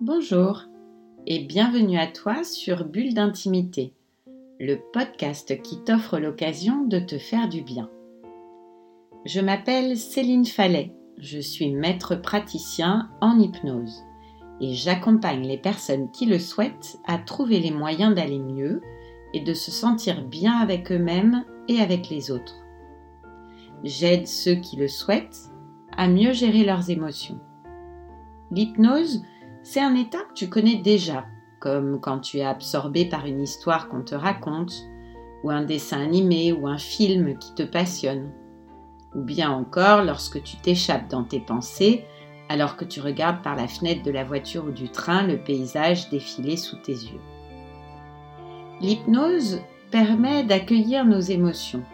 Bonjour et bienvenue à toi sur Bulle d'intimité, le podcast qui t'offre l'occasion de te faire du bien. Je m'appelle Céline Fallet, je suis maître praticien en hypnose et j'accompagne les personnes qui le souhaitent à trouver les moyens d'aller mieux et de se sentir bien avec eux-mêmes et avec les autres. J'aide ceux qui le souhaitent à mieux gérer leurs émotions. L'hypnose, c'est un état que tu connais déjà, comme quand tu es absorbé par une histoire qu'on te raconte, ou un dessin animé ou un film qui te passionne. Ou bien encore lorsque tu t'échappes dans tes pensées alors que tu regardes par la fenêtre de la voiture ou du train le paysage défiler sous tes yeux. L'hypnose permet d'accueillir nos émotions,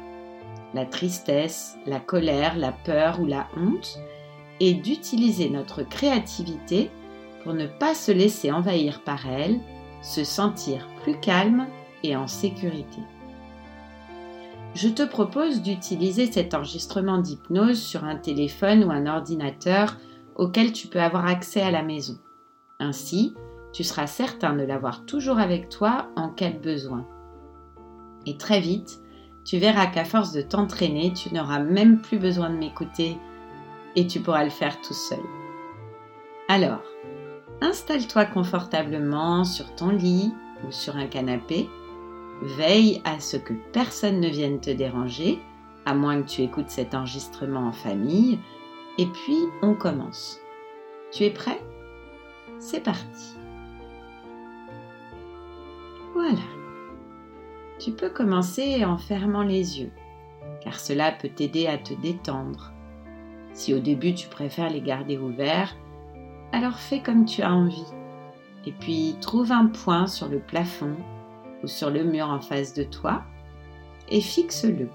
la tristesse, la colère, la peur ou la honte, et d'utiliser notre créativité pour ne pas se laisser envahir par elle, se sentir plus calme et en sécurité. Je te propose d'utiliser cet enregistrement d'hypnose sur un téléphone ou un ordinateur auquel tu peux avoir accès à la maison. Ainsi, tu seras certain de l'avoir toujours avec toi en cas de besoin. Et très vite, tu verras qu'à force de t'entraîner, tu n'auras même plus besoin de m'écouter et tu pourras le faire tout seul. Alors, installe-toi confortablement sur ton lit ou sur un canapé. Veille à ce que personne ne vienne te déranger, à moins que tu écoutes cet enregistrement en famille. Et puis, on commence. Tu es prêt? C'est parti. Voilà. Tu peux commencer en fermant les yeux, car cela peut t'aider à te détendre. Si au début tu préfères les garder ouverts, alors fais comme tu as envie. Et puis trouve un point sur le plafond ou sur le mur en face de toi et fixe-le.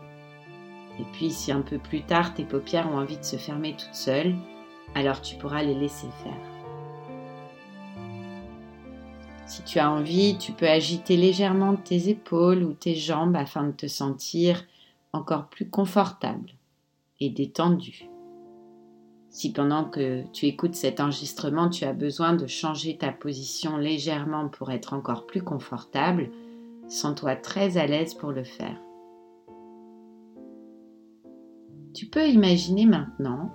Et puis si un peu plus tard tes paupières ont envie de se fermer toutes seules, alors tu pourras les laisser faire. Si tu as envie, tu peux agiter légèrement tes épaules ou tes jambes afin de te sentir encore plus confortable et détendu. Si pendant que tu écoutes cet enregistrement, tu as besoin de changer ta position légèrement pour être encore plus confortable, sens-toi très à l'aise pour le faire. Tu peux imaginer maintenant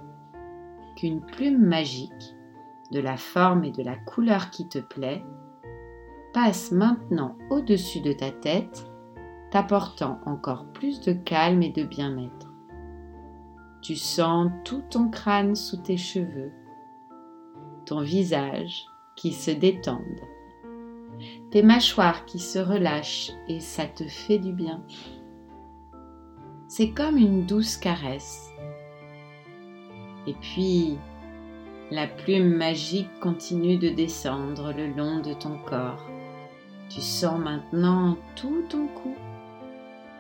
qu'une plume magique, de la forme et de la couleur qui te plaît, passe maintenant au-dessus de ta tête, t'apportant encore plus de calme et de bien-être. Tu sens tout ton crâne sous tes cheveux, ton visage qui se détendent, tes mâchoires qui se relâchent et ça te fait du bien. C'est comme une douce caresse. Et puis, la plume magique continue de descendre le long de ton corps tu sens maintenant tout ton cou,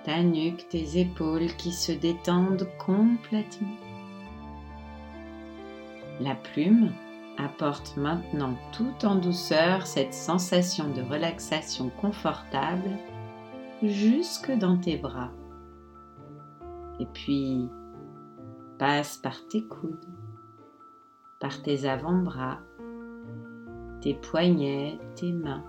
ta nuque, tes épaules qui se détendent complètement. La plume apporte maintenant tout en douceur cette sensation de relaxation confortable jusque dans tes bras. Et puis passe par tes coudes, par tes avant-bras, tes poignets, tes mains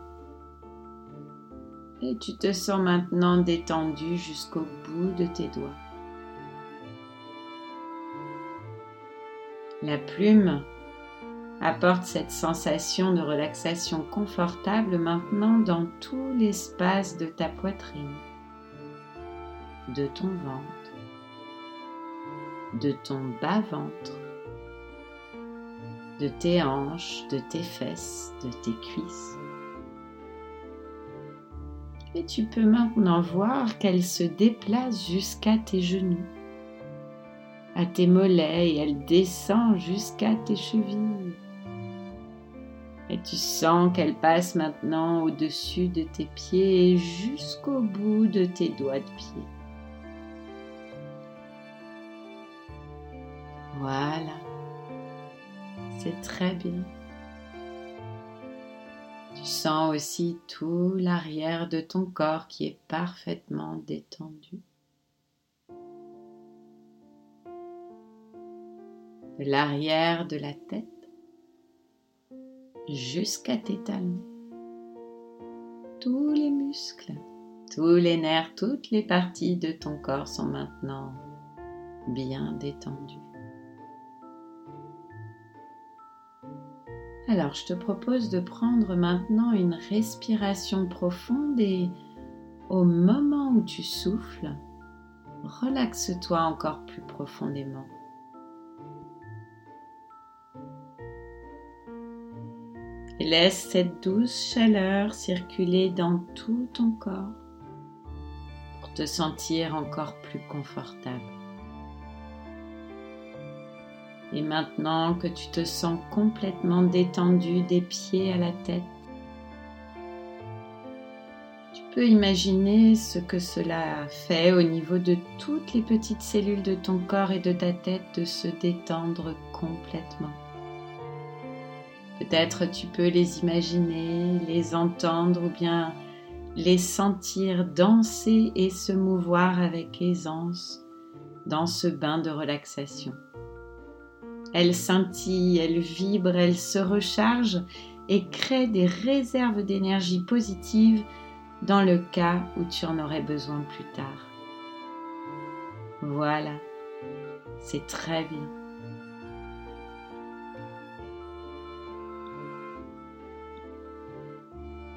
et tu te sens maintenant détendu jusqu'au bout de tes doigts. La plume apporte cette sensation de relaxation confortable maintenant dans tout l'espace de ta poitrine, de ton ventre, de ton bas-ventre, de tes hanches, de tes fesses, de tes cuisses. Et tu peux maintenant voir qu'elle se déplace jusqu'à tes genoux, à tes mollets et elle descend jusqu'à tes chevilles. Et tu sens qu'elle passe maintenant au-dessus de tes pieds et jusqu'au bout de tes doigts de pied. Voilà, c'est très bien. Tu sens aussi tout l'arrière de ton corps qui est parfaitement détendu. De l'arrière de la tête jusqu'à tes talons. Tous les muscles, tous les nerfs, toutes les parties de ton corps sont maintenant bien détendues. Alors je te propose de prendre maintenant une respiration profonde et au moment où tu souffles, relaxe-toi encore plus profondément. Et laisse cette douce chaleur circuler dans tout ton corps pour te sentir encore plus confortable. Et maintenant que tu te sens complètement détendu des pieds à la tête, tu peux imaginer ce que cela fait au niveau de toutes les petites cellules de ton corps et de ta tête de se détendre complètement. Peut-être tu peux les imaginer, les entendre ou bien les sentir danser et se mouvoir avec aisance dans ce bain de relaxation. Elle scintille, elle vibre, elle se recharge et crée des réserves d'énergie positive dans le cas où tu en aurais besoin plus tard. Voilà, c'est très bien.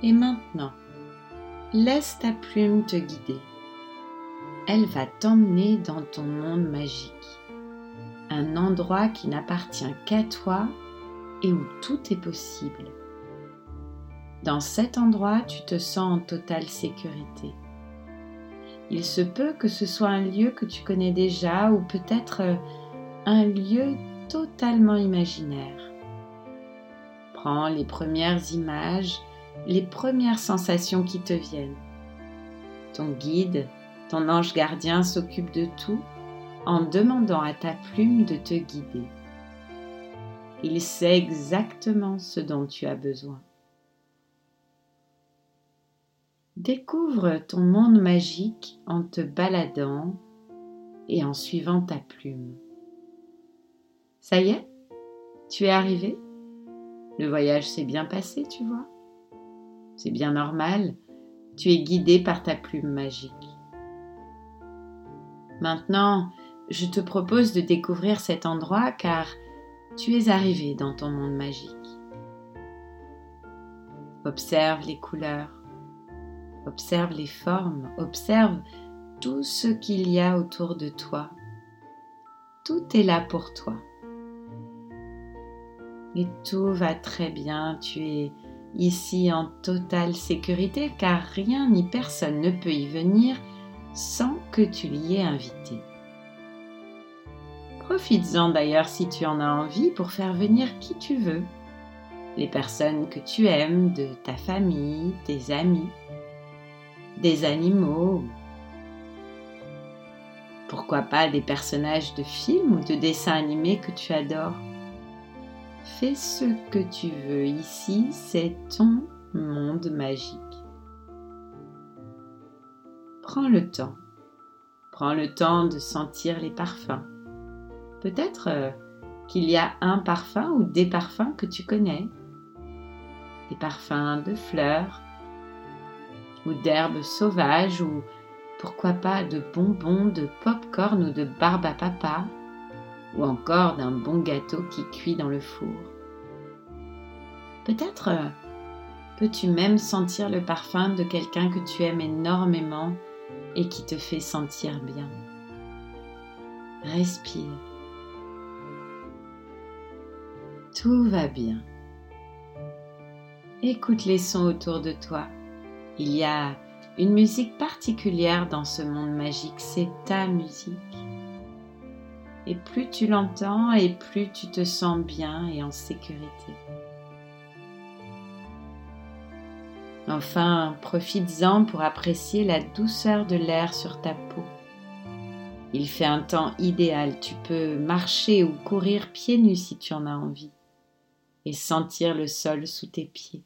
Et maintenant, laisse ta plume te guider. Elle va t'emmener dans ton monde magique un endroit qui n'appartient qu'à toi et où tout est possible. Dans cet endroit, tu te sens en totale sécurité. Il se peut que ce soit un lieu que tu connais déjà ou peut-être euh, un lieu totalement imaginaire. Prends les premières images, les premières sensations qui te viennent. Ton guide, ton ange gardien s'occupe de tout en demandant à ta plume de te guider. Il sait exactement ce dont tu as besoin. Découvre ton monde magique en te baladant et en suivant ta plume. Ça y est Tu es arrivé Le voyage s'est bien passé, tu vois C'est bien normal, tu es guidé par ta plume magique. Maintenant, je te propose de découvrir cet endroit car tu es arrivé dans ton monde magique. Observe les couleurs, observe les formes, observe tout ce qu'il y a autour de toi. Tout est là pour toi. Et tout va très bien, tu es ici en totale sécurité car rien ni personne ne peut y venir sans que tu l'y aies invité. Profites-en d'ailleurs si tu en as envie pour faire venir qui tu veux. Les personnes que tu aimes, de ta famille, tes amis, des animaux. Pourquoi pas des personnages de films ou de dessins animés que tu adores. Fais ce que tu veux ici, c'est ton monde magique. Prends le temps. Prends le temps de sentir les parfums Peut-être euh, qu'il y a un parfum ou des parfums que tu connais. Des parfums de fleurs ou d'herbes sauvages ou pourquoi pas de bonbons, de pop-corn ou de barbe à papa ou encore d'un bon gâteau qui cuit dans le four. Peut-être euh, peux-tu même sentir le parfum de quelqu'un que tu aimes énormément et qui te fait sentir bien. Respire. Tout va bien. Écoute les sons autour de toi. Il y a une musique particulière dans ce monde magique, c'est ta musique. Et plus tu l'entends et plus tu te sens bien et en sécurité. Enfin, profites-en pour apprécier la douceur de l'air sur ta peau. Il fait un temps idéal, tu peux marcher ou courir pieds nus si tu en as envie et sentir le sol sous tes pieds.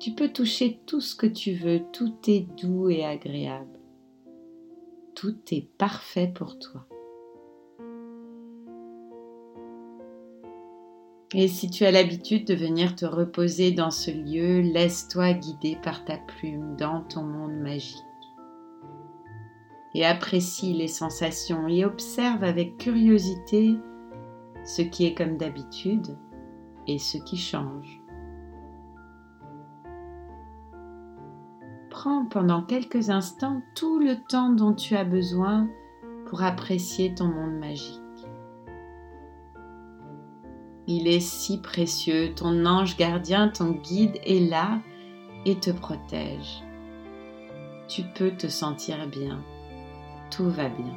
Tu peux toucher tout ce que tu veux, tout est doux et agréable. Tout est parfait pour toi. Et si tu as l'habitude de venir te reposer dans ce lieu, laisse-toi guider par ta plume dans ton monde magique. Et apprécie les sensations et observe avec curiosité ce qui est comme d'habitude et ce qui change. Prends pendant quelques instants tout le temps dont tu as besoin pour apprécier ton monde magique. Il est si précieux, ton ange gardien, ton guide est là et te protège. Tu peux te sentir bien, tout va bien.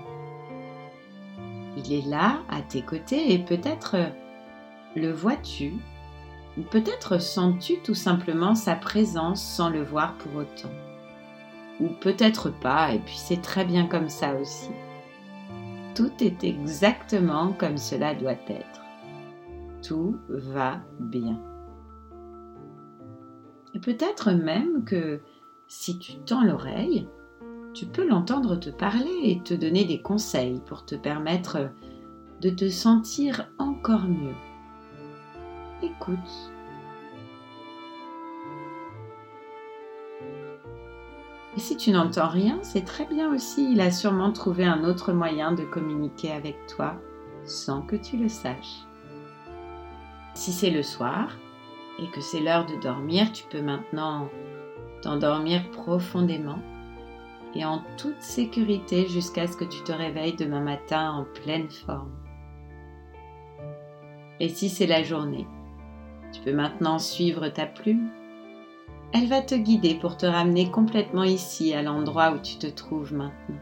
Il est là à tes côtés et peut-être le vois-tu ou peut-être sens-tu tout simplement sa présence sans le voir pour autant. Ou peut-être pas et puis c'est très bien comme ça aussi. Tout est exactement comme cela doit être tout va bien. Et peut-être même que si tu tends l'oreille, tu peux l'entendre te parler et te donner des conseils pour te permettre de te sentir encore mieux. Écoute. Et si tu n'entends rien, c'est très bien aussi. Il a sûrement trouvé un autre moyen de communiquer avec toi sans que tu le saches. Si c'est le soir et que c'est l'heure de dormir, tu peux maintenant t'endormir profondément et en toute sécurité jusqu'à ce que tu te réveilles demain matin en pleine forme. Et si c'est la journée, tu peux maintenant suivre ta plume. Elle va te guider pour te ramener complètement ici, à l'endroit où tu te trouves maintenant.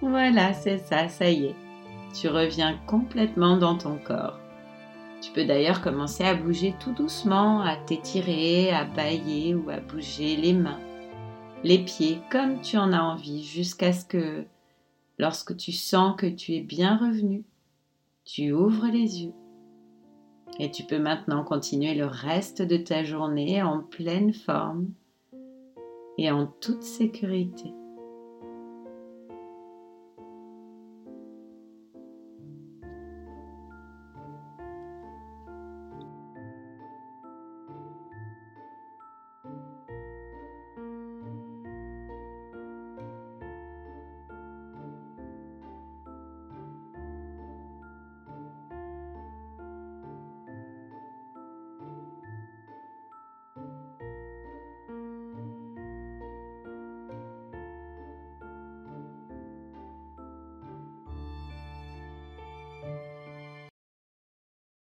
Voilà, c'est ça, ça y est tu reviens complètement dans ton corps. Tu peux d'ailleurs commencer à bouger tout doucement, à t'étirer, à bailler ou à bouger les mains, les pieds comme tu en as envie jusqu'à ce que, lorsque tu sens que tu es bien revenu, tu ouvres les yeux. Et tu peux maintenant continuer le reste de ta journée en pleine forme et en toute sécurité.